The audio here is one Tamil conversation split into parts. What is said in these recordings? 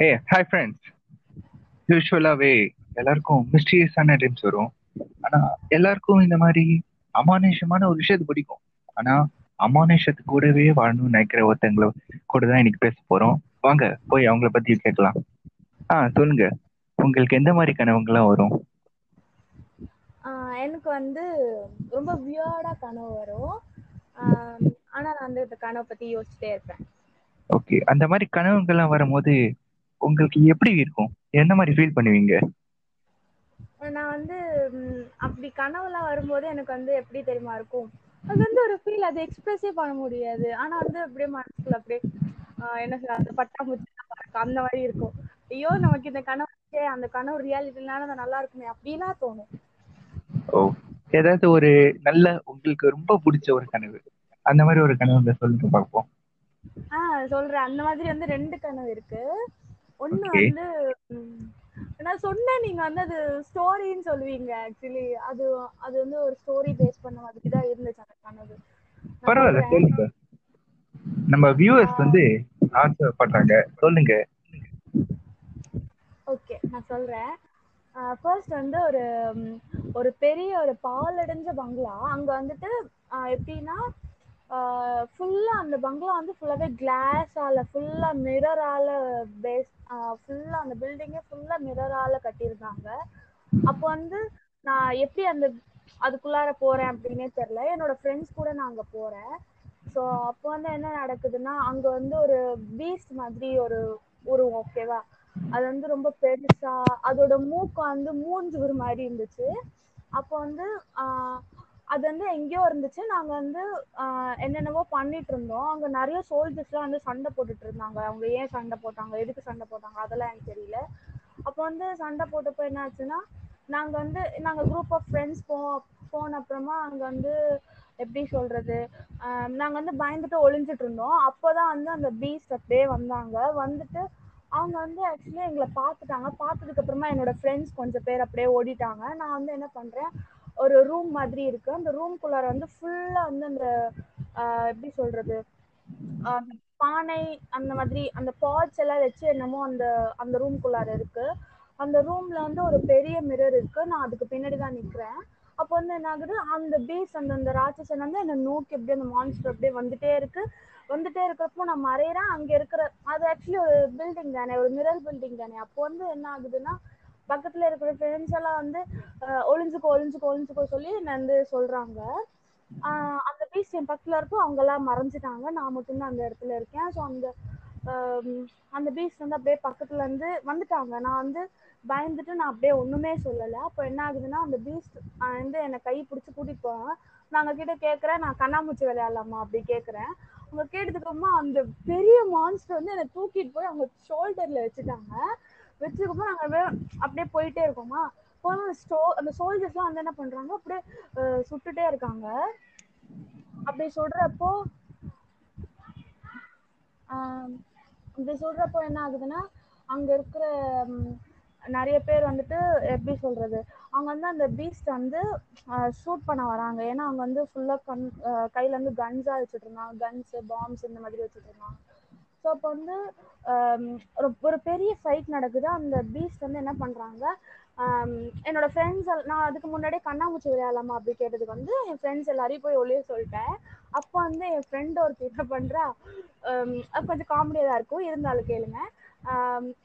ஏ ஹாய் ஃப்ரெண்ட்ஸ் யூஸ்வலாகவே எல்லாருக்கும் மிஸ்டீரியஸான ட்ரீம்ஸ் வரும். ஆனா எல்லாருக்கும் இந்த மாதிரி அமானுஷமான ஒரு விஷயத்து பிடிக்கும். ஆனா அமானுஷத்து கூடவே வாழணும்னு நினைக்கிற ஒருத்தங்களை கூட தான் இன்னைக்கு பேச போறோம். வாங்க போய் அவங்கள பத்தி கேட்கலாம். ஆ சொல்லுங்க. உங்களுக்கு எந்த மாதிரி கனவுங்கள்லாம் வரும்? எனக்கு வந்து ரொம்ப வியர்டா கனவு வரும். ஆஹ் ஆனா நான் இந்த கனவை பத்தி யோசிச்சுட்டே இருப்பேன். ஓகே அந்த மாதிரி கனவுங்கள்லாம் வரும்போது உங்களுக்கு எப்படி இருக்கும்? எந்த மாதிரி ஃபீல் பண்ணுவீங்க? நான் வந்து அப்படி கனவுலாம் வரும்போது எனக்கு வந்து எப்படி தெரியுமா இருக்கும்? அது வந்து ஒரு ஃபீல் அதை எக்ஸ்பிரஸே பண்ண முடியாது. ஆனா வந்து அப்படியே மனசுக்குள்ள அப்படியே என்ன சொல்ல அந்த பட்டாம்பூச்சி அந்த மாதிரி இருக்கும். ஐயோ நமக்கு இந்த கனவு அந்த கனவு ரியாலிட்டினால அது நல்லா இருக்குமே அப்படிலாம் தோணும். ஓ ஏதாவது ஒரு நல்ல உங்களுக்கு ரொம்ப பிடிச்ச ஒரு கனவு. அந்த மாதிரி ஒரு கனவு சொல்லுங்க பார்ப்போம். ஆஹ் சொல்றேன். அந்த மாதிரி வந்து ரெண்டு கனவு இருக்கு. ஒண்ணு. வந்து நான் சொன்னேன் நீங்க வந்து அது ஸ்டோரின்னு சொல்லுவீங்க ஆக்சுவலி அது அது வந்து ஒரு ஸ்டோரி பேஸ் பண்ண மாதிரி தான் இருந்துச்சு அந்த கனவு. பரவாயில்ல. சொல்லுங்க நம்ம வியூவர்ஸ் வந்து ஆசைப்படுறாங்க சொல்லுங்க. ஓகே நான் சொல்றேன். ஃபர்ஸ்ட் வந்து ஒரு ஒரு பெரிய ஒரு பாலடைஞ்ச பங்களா அங்க வந்துட்டு எப்படின்னா ஃபுல்லா அந்த பங்களா வந்து ஃபுல்லாவே கிளாஸால ஃபுல்லா மிரரால பேஸ் ஃபுல்லா அந்த பில்டிங்கே ஃபுல்லா மிரரால கட்டியிருந்தாங்க. அப்போ வந்து நான் எப்படி அந்த அதுக்குள்ளார போறேன் அப்படின்னே தெரியல. என்னோட ஃப்ரெண்ட்ஸ் கூட நான் அங்க போறேன். ஸோ அப்போ வந்து என்ன நடக்குதுன்னா அங்க வந்து ஒரு பீஸ்ட் மாதிரி ஒரு உருவம் ஓகேவா அது வந்து ரொம்ப பெருசா அதோட மூக்கு வந்து மூஞ்சு ஒரு மாதிரி இருந்துச்சு. அப்போ வந்து அது வந்து எங்கேயோ இருந்துச்சு. நாங்க வந்து என்னென்னவோ பண்ணிட்டு இருந்தோம். அங்க நிறைய சோல்ஜர்ஸ்லாம் வந்து சண்டை போட்டுட்டு இருந்தாங்க. அவங்க ஏன் சண்டை போட்டாங்க? எதுக்கு சண்டை போட்டாங்க? அதெல்லாம் எனக்கு தெரியல. அப்போ வந்து சண்டை போட்டப்போ என்ன ஆச்சுன்னா நாங்க வந்து நாங்க குரூப் ஆஃப் ஃப்ரெண்ட்ஸ் போ போன அப்புறமா அங்க வந்து எப்படி சொல்றது நாங்க வந்து பயந்துட்டு ஒளிஞ்சிட்டு இருந்தோம். அப்போதான் வந்து அந்த பீஸ்ட் அப்படியே வந்தாங்க. வந்துட்டு அவங்க வந்து ஆக்சுவலி எங்களை பார்த்துட்டாங்க. பார்த்ததுக்கு அப்புறமா என்னோட ஃப்ரெண்ட்ஸ் கொஞ்சம் பேர் அப்படியே ஓடிட்டாங்க. நான் வந்து என்ன பண்றேன் ஒரு ரூம் மாதிரி இருக்கு. அந்த ரூம்குள்ளார வந்து ஃபுல்லா வந்து அந்த எப்படி சொல்றது? பானை அந்த மாதிரி அந்த பாட்ஸ் எல்லாம் வச்சு என்னமோ அந்த அந்த ரூம்குள்ளார இருக்கு. அந்த ரூம்ல வந்து ஒரு பெரிய மிரர் இருக்கு. நான் அதுக்கு பின்னாடி தான் நிக்கிறேன். அப்போ வந்து என்ன ஆகுது? அந்த பீஸ் அந்த அந்த ராட்சசன் வந்து என்னை நோக்கி அப்படியே அந்த மான்ஸ்டர் அப்படியே வந்துட்டே இருக்கு. வந்துட்டே இருக்கிறப்போ நான் மறையிறேன். அங்க இருக்கிற அது ஆக்சுவலி ஒரு பில்டிங் தானே ஒரு மிரர் பில்டிங் தானே. அப்போ வந்து என்ன ஆகுதுன்னா பக்கத்துல இருக்கிற ஃப்ரெண்ட்ஸ் எல்லாம் வந்து ஒளிஞ்சுக்கோ ஒளிஞ்சுக்கோ ஒளிஞ்சுக்கோ சொல்லி என்ன வந்து சொல்றாங்க. அந்த பீச் என் பக்கத்துல இருக்கும் அவங்க எல்லாம் மறைஞ்சிட்டாங்க நான் மட்டும்தான் அந்த இடத்துல இருக்கேன். ஸோ அந்த அந்த பீச் வந்து அப்படியே பக்கத்துல இருந்து வந்துட்டாங்க. நான் வந்து பயந்துட்டு நான் அப்படியே ஒண்ணுமே சொல்லல. அப்போ என்ன ஆகுதுன்னா அந்த பீஸ் வந்து என்னை கை பிடிச்சி கூட்டிட்டு போவாங்க நாங்க கிட்ட கேக்குறேன் நான் கண்ணாமூச்சி விளையாடலாமா அப்படி கேக்குறேன். அவங்க கேட்டதுக்கு அப்புறமா அந்த பெரிய மான்ஸ்டர் வந்து என்னை தூக்கிட்டு போய் அவங்க ஷோல்டர்ல வச்சுட்டாங்க. வச்சதுக்கப்புறம் நாங்கள் அப்படியே போயிட்டே இருக்கோமா? போன ஸ்டோ அந்த சோல்ஜர்ஸ்லாம் வந்து என்ன பண்ணுறாங்க அப்படியே சுட்டுட்டே இருக்காங்க. அப்படி சொல்கிறப்போ அப்படி இப்படி என்ன ஆகுதுன்னா அங்கே இருக்கிற நிறைய பேர் வந்துட்டு எப்படி சொல்கிறது அவங்க வந்து அந்த பீஸ்ட் வந்து ஷூட் பண்ண வராங்க. ஏன்னா அவங்க வந்து ஃபுல்லாக கண் கையில் வந்து இருந்து வச்சுட்டு இருந்தாங்க. கன்ஸு பாம்ஸ் இந்த மாதிரி வச்சுட்டு இருந்தாங்க. ஸோ அப்போ வந்து um, ஒரு ஒரு பெரிய ஃபைட் நடக்குது. அந்த பீஸ்ட் வந்து என்ன பண்ணுறாங்க um, என்னோட ஃப்ரெண்ட்ஸ் நான் அதுக்கு முன்னாடியே கண்ணாமூச்சி விளையாடலாமா அப்படி கேட்டதுக்கு வந்து என் ஃப்ரெண்ட்ஸ் எல்லாரையும் போய் ஒளிய சொல்லிட்டேன். அப்போ வந்து என் ஃப்ரெண்ட் ஒருத்தர் என்ன பண்ணுறா um, அது கொஞ்சம் காமெடியாக தான் இருக்கும் இருந்தாலும் கேளுங்க.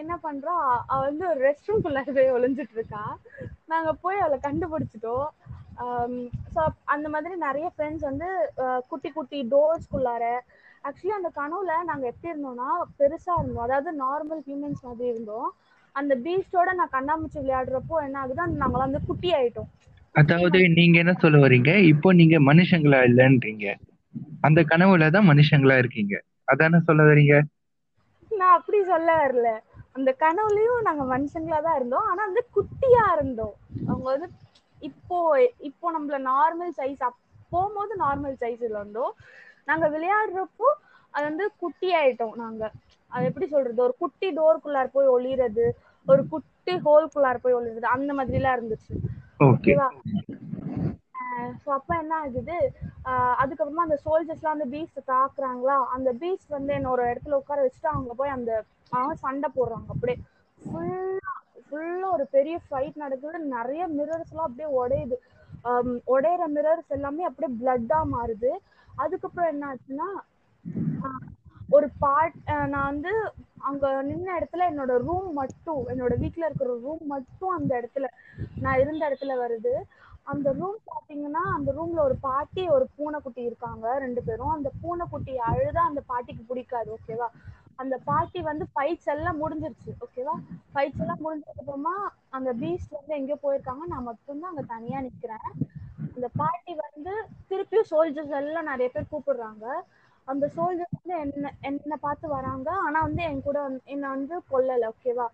என்ன பண்ணுறா அவ வந்து ஒரு ரெஸ்ட் ரூம்குள்ள போய் ஒளிஞ்சிட்டு இருக்கா. நாங்கள் போய் அவளை கண்டுபிடிச்சிட்டோம். ஸோ அந்த மாதிரி நிறைய ஃப்ரெண்ட்ஸ் வந்து uh, குட்டி குட்டி டோர்ஸ்குள்ளார ஆக்சுவலி அந்த கனவுல நாங்க எப்படி இருந்தோம்னா பெருசா இருந்தோம். அதாவது நார்மல் ஹியூமன்ஸ் மாதிரி இருந்தோம். அந்த பீஸ்டோட நான் கண்ணாமூச்சி விளையாடுறப்போ என்ன ஆகுது நாங்களாம் வந்து குட்டி ஆயிட்டோம். அதாவது நீங்க என்ன சொல்ல வர்றீங்க இப்போ நீங்க மனுஷங்களா இல்லைன்றீங்க. அந்த கனவுல தான் மனுஷங்களா இருக்கீங்க. அதானே சொல்ல வர்றீங்க நான் அப்படி சொல்ல வரல. அந்த கனவுலயும் நாங்க மனுஷங்களா தான் இருந்தோம். ஆனா வந்து குட்டியா இருந்தோம். அவங்க வந்து இப்போ இப்போ நம்மள நார்மல் சைஸ் போகும்போது நார்மல் சைஸ்ல இருந்தோம். நாங்க விளையாடுறப்போ அது வந்து குட்டி ஆயிட்டோம் நாங்க. அது எப்படி சொல்றது? ஒரு குட்டி டோருக்குள்ளார போய் ஒளிறது ஒரு குட்டி ஹோல்குள்ளார போய் ஒளிறது அந்த மாதிரி எல்லாம் இருந்துச்சு ஓகே ஓகேவா ஸோ அப்போ என்ன ஆகுது? அதுக்கப்புறமா அந்த சோல்ஜர்ஸ்லாம் வந்து பீஸ்ட் தாக்குறாங்களா? அந்த பீஸ்ட் வந்து என்ன ஒரு இடத்துல உட்கார வச்சுட்டு அவங்க போய் அந்த அவங்க சண்டை போடுறாங்க. அப்படியே ஃபுல்லா ஃபுல்லா ஒரு பெரிய ஃபைட் நடக்குது. நிறைய மிரர்ஸ் எல்லாம் அப்படியே உடையுது. உடையிற மிரர்ஸ் எல்லாமே அப்படியே பிளட்டா மாறுது. அதுக்கப்புறம் என்ன ஆச்சுன்னா ஒரு பார்ட் நான் வந்து அங்க நின்ன இடத்துல என்னோட ரூம் மட்டும் என்னோட வீட்டுல இருக்கிற ரூம் மட்டும் அந்த இடத்துல நான் இருந்த இடத்துல வருது. அந்த ரூம் பாத்தீங்கன்னா அந்த ரூம்ல ஒரு பாட்டி ஒரு பூனைக்குட்டி இருக்காங்க ரெண்டு பேரும். அந்த பூனைக்குட்டி அழுதா அந்த பாட்டிக்கு பிடிக்காது ஓகேவா அந்த பாட்டி வந்து ஃபைட்ஸ் எல்லாம் முடிஞ்சிருச்சு ஓகேவா ஃபைட்ஸ் எல்லாம் முடிஞ்சதுக்கு அப்புறமா அந்த பீச் வந்து எங்கேயோ போயிருக்காங்க. நான் மட்டும்தான் அங்க தனியா நிக்கிறேன். அந்த பாட்டி வந்து திருப்பியும் சோல்ஜர்ஸ் எல்லாம் நிறைய பேர் கூப்பிடுறாங்க. அந்த சோல்ஜர்ஸ் வந்து என்ன என்ன பார்த்து வராங்க. ஆனா வந்து என் கூட என்ன என்னை வந்து கொல்லல ஓகேவா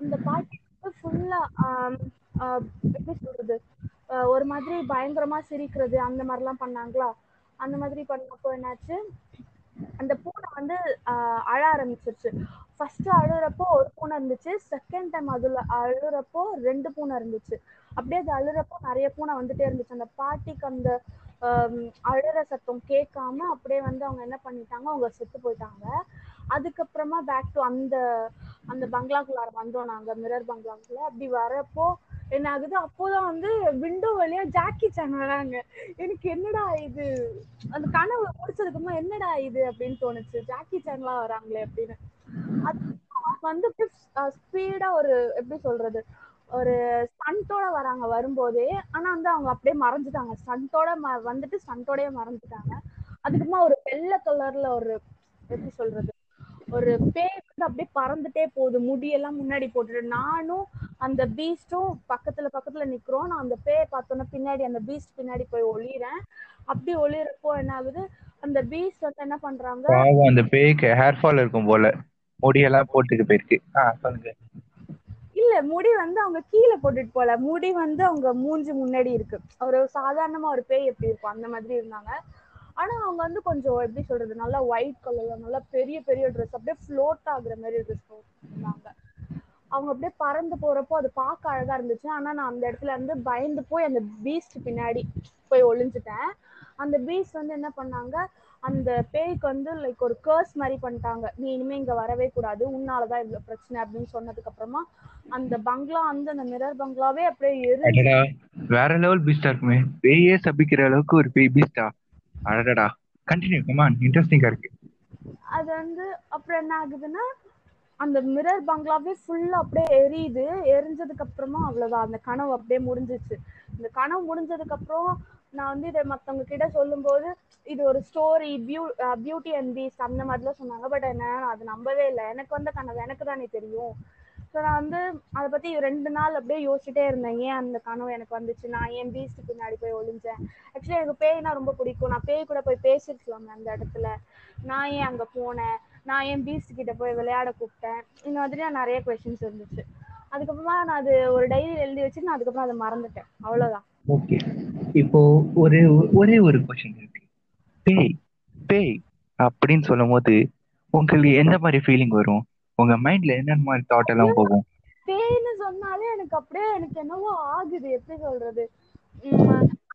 அந்த பாட்டி வந்து ஃபுல்லா எப்படி சொல்றது? ஒரு மாதிரி பயங்கரமா சிரிக்கிறது அந்த மாதிரிலாம் பண்ணாங்களா? அந்த மாதிரி பண்ணப்போ என்னாச்சு? அந்த பூனை வந்து அழ ஆரம்பிச்சிருச்சு. ஃபர்ஸ்ட் அழுறப்போ ஒரு பூனை இருந்துச்சு. செகண்ட் டைம் அதுல அழுறப்போ ரெண்டு பூனை இருந்துச்சு. அப்படியே அது அழுறப்போ நிறைய பூனை வந்துட்டே இருந்துச்சு. அந்த பாட்டிக்கு அந்த அழுற சத்தம் கேட்காம அப்படியே வந்து அவங்க என்ன பண்ணிட்டாங்க அவங்க செத்து போயிட்டாங்க. அதுக்கப்புறமா பேக் டு அந்த அந்த பங்களாக்குள்ளார வந்தோம் நாங்க மிரர் பங்களாக்குள்ள. அப்படி வரப்போ என்ன ஆகுது? அப்போதான் வந்து விண்டோ வழியா ஜாக்கி சான் வராங்க. எனக்கு என்னடா இது? அந்த கனவு முடிச்சதுக்குமா என்னடா இது அப்படின்னு தோணுச்சு. ஜாக்கி சான்லாம் வராங்களே அப்படின்னு. அது வந்து ஸ்பீடா ஒரு எப்படி சொல்றது? ஒரு ஸ்டண்டோட வராங்க வரும்போதே ஆனா வந்து அவங்க அப்படியே மறைஞ்சிட்டாங்க ஸ்டண்டோட ம- வந்துட்டு ஸ்டண்டோடயே மறைஞ்சிட்டாங்க அதுக்கப்புறமா ஒரு வெள்ளை கலர்ல ஒரு எப்படி சொல்றது ஒரு பேய் வந்து அப்படியே பறந்துட்டே போகுது. முடியெல்லாம் முன்னாடி போட்டுட்டு நானும் அந்த பீஸ்டும் பக்கத்துல பக்கத்துல நிக்கிறோம். நான் அந்த பேயை பார்த்தோன்னா பின்னாடி அந்த பீஸ்ட் பின்னாடி போய் ஒளிறேன் அப்படி ஒளிறப்போ என்ன ஆகுது? அந்த பீஸ்ட் வந்து என்ன பண்றாங்க? அந்த பேய்க்கு ஹேர் ஃபால் இருக்கும் போல. முடியெல்லாம் போட்டுட்டு போயிருக்கு. ஆ சொல்லுங்க. இல்ல முடி வந்து அவங்க கீழே போட்டுட்டு போல. முடி வந்து அவங்க மூஞ்சி முன்னாடி இருக்கு. ஒரு சாதாரணமா ஒரு பேய் எப்படி இருக்கும் அந்த மாதிரி இருந்தாங்க. ஆனா அவங்க வந்து கொஞ்சம் எப்படி சொல்றது நல்லா ஒயிட் கலர்ல நல்லா பெரிய பெரிய ட்ரெஸ் அப்படியே ஃப்ளோட் ஆகுற மாதிரி ட்ரெஸ் இருந்தாங்க அவங்க அப்படியே பறந்து போறப்போ அது பார்க்க அழகா இருந்துச்சு. ஆனா நான் அந்த இடத்துல இருந்து பயந்து போய் அந்த பீஸ்ட் பின்னாடி போய் ஒளிஞ்சுட்டேன். அந்த பீஸ் வந்து என்ன பண்ணாங்க அந்த பேய்க்கு வந்து லைக் ஒரு கர்ஸ் மாதிரி பண்ணிட்டாங்க. நீ இனிமே இங்க வரவே கூடாது. உன்னாலதான் இவ்வளவு பிரச்சனை அப்படின்னு சொன்னதுக்கு அப்புறமா அந்த பங்களா வந்து அந்த மிரர் பங்களாவே அப்படியே எரிஞ்சு வேற லெவல் பீஸ்டா இருக்குமே. பேயே சபிக்கிற அளவுக்கு ஒரு பேய் பீஸ்டா அடடா கண்டினியூ கமான் இன்ட்ரெஸ்டிங்கா இருக்கு. அது வந்து அப்புறம் என்ன ஆகுதுன்னா அந்த மிரர் பங்களாவே ஃபுல்லா அப்படியே எரியுது. எரிஞ்சதுக்கு அப்புறமா அவ்வளவுதான். அந்த கனவு அப்படியே முடிஞ்சிச்சு. இந்த கனவு முடிஞ்சதுக்கு அப்புறம் நான் வந்து இதை மத்தவங்க கிட்ட சொல்லும்போது இது ஒரு story PU beauty and peace அந்த மாதிரிலாம் சொன்னாங்க. பட் என்ன நான் அது நம்பவே இல்லை. எனக்கு வந்த கனவு எனக்கு தானே தெரியும். ஸோ நான் வந்து அதை பத்தி ரெண்டு நாள் அப்படியே யோசிச்சுட்டே இருந்தேன். ஏன் அந்த கனவு எனக்கு வந்துச்சு? நான் ஏன் பீஸ்ட் பின்னாடி போய் ஒளிஞ்சேன்? ஆக்சுவலி எனக்கு பேய்னா ரொம்ப பிடிக்கும். நான் பேய் கூட போய் பேசிருக்கலாமே அந்த இடத்துல. நான் ஏன் அங்கே போனேன்? நான் ஏன் பீஸ்ட் கிட்ட போய் விளையாட கூப்பிட்டேன்? இந்த மாதிரி நிறைய கொஸ்டின்ஸ் இருந்துச்சு. அதுக்கப்புறமா நான் அது ஒரு டைரியில் எழுதி வச்சு நான் அதுக்கப்புறம் அதை மறந்துட்டேன். அவ்வளோதான் ஓகே இப்போ ஒரு ஒரே ஒரு கொஸ்டின் இருக்கு. பேய் பேய் அப்படின்னு சொல்லும் போது உங்களுக்கு எந்த மாதிரி ஃபீலிங் வரும்? உங்க மைண்ட்ல என்னென்ன மாதிரி தாட் எல்லாம் போகும்? பேய்னு சொன்னாலே எனக்கு அப்படியே எனக்கு என்னவோ ஆகுது. எப்படி சொல்றது?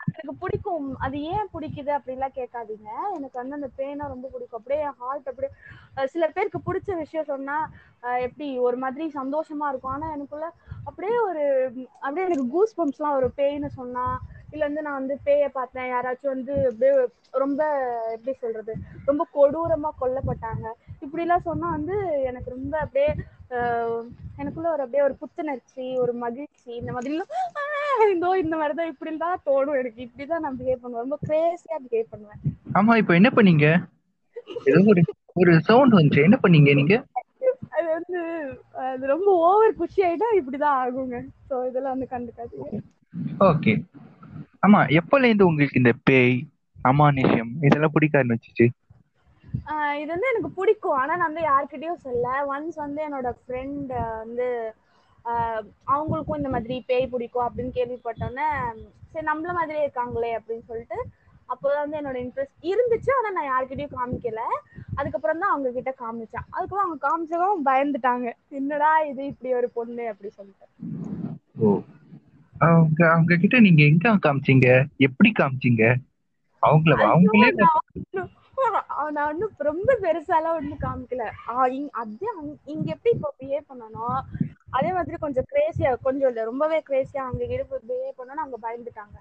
எனக்கு பிடிக்கும். அது ஏன் பிடிக்குது அப்படிலாம் கேட்காதீங்க. எனக்கு வந்து அந்த பேய்னா ரொம்ப பிடிக்கும். அப்படியே என் ஹார்ட் அப்படியே சில பேருக்கு பிடிச்ச விஷயம் சொன்னா எப்படி ஒரு மாதிரி சந்தோஷமா இருக்கும். ஆனா எனக்குள்ள அப்படியே ஒரு அப்படியே எனக்கு கூஸ் பம்ப்ஸ்லாம் ஒரு பேய்னு சொன்னா இல்ல வந்து நான் வந்து பேயை பார்த்தேன். யாராச்சும் வந்து அப்படியே ரொம்ப எப்படி சொல்றது? ரொம்ப கொடூரமா கொல்லப்பட்டாங்க. இப்படி எல்லாம் சொன்னா வந்து எனக்கு ரொம்ப அப்படியே எனக்குள்ள ஒரு அப்படியே ஒரு புத்துணர்ச்சி ஒரு மகிழ்ச்சி. இந்த மாதிரி எல்லாம் இந்த மாதிரிதான் இப்படி தான் தோணும் எனக்கு. இப்படிதான் நான் பிஹேவ் பண்ணுவேன். ரொம்ப கிரேசியா பிஹேவ் பண்ணுவேன். ஆமா இப்போ என்ன பண்ணீங்க? ஏதோ ஒரு ஒரு சவுண்ட் வந்துச்சு. என்ன பண்ணீங்க நீங்க? அது வந்து அது ரொம்ப ஓவர் குஷி ஆயிட்டா இப்படிதான் ஆகுங்க. சோ இதெல்லாம் வந்து கண்டுக்காதீங்க. ஓகே ஆமா எப்பல இருந்து உங்களுக்கு இந்த பேய் அமானுஷ்யம் இதெல்லாம் பிடிக்க ஆரம்பிச்சிச்சு இது வந்து எனக்கு பிடிக்கும். ஆனா நான் வந்து யார்கிட்டயும் சொல்ல ஒன்ஸ் வந்து என்னோட ஃப்ரெண்ட் வந்து அவங்களுக்கும் இந்த மாதிரி பேய் பிடிக்கும் அப்படின்னு கேள்விப்பட்டோன்னே சரி நம்மள மாதிரியே இருக்காங்களே அப்படின்னு சொல்லிட்டு அப்போதான் வந்து என்னோட இன்ட்ரெஸ்ட் இருந்துச்சு. ஆனா நான் யார்கிட்டயும் காமிக்கல. அதுக்கப்புறம் தான் அவங்க கிட்ட காமிச்சேன். அதுக்கப்புறம் அவங்க காமிச்சதும் பயந்துட்டாங்க. என்னடா இது இப்படி ஒரு பொண்ணு அப்படி சொல்லிட்டு. ஓ. அவங்க அவங்க கிட்ட நீங்க எங்க காமிச்சீங்க? எப்படி காமிச்சீங்க? அவங்கள அவங்களே நான் ஒன்னும் ரொம்ப பெருசாலாம் ஒண்ணும் காமிக்கல. அதே இங்க எப்படி இப்போ பிஹேவ் பண்ணணும் அதே மாதிரி கொஞ்சம் கிரேசியா கொஞ்சம் இல்ல ரொம்பவே கிரேசியா அங்க இடுப்பு பிஹேவ் பண்ணோன்னு அவங்க பயந்துட்டாங்க.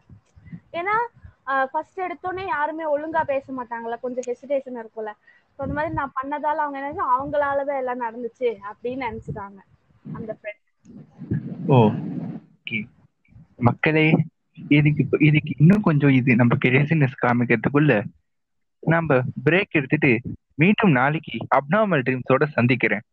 ஏன்னா ஃபர்ஸ்ட் எடுத்தோடனே யாருமே ஒழுங்கா பேச மாட்டாங்கல்ல கொஞ்சம் ஹெசிடேஷன் இருக்கும்ல. அந்த மாதிரி நான் பண்ணதால அவங்க என்ன அவங்களாலதான் எல்லாம் நடந்துச்சு அப்படின்னு நினைச்சுட்டாங்க அந்த ஃப்ரெண்ட் ஓ. மக்களே இதுக்கு இதுக்கு இன்னும் கொஞ்சம் இது நம்ம கிரேசினஸ் காமிக்கிறதுக்குள்ள நம்ம பிரேக் எடுத்துட்டு மீண்டும் நாளைக்கு அப்னாமல் ட்ரீம்ஸோட சந்திக்கிறேன்.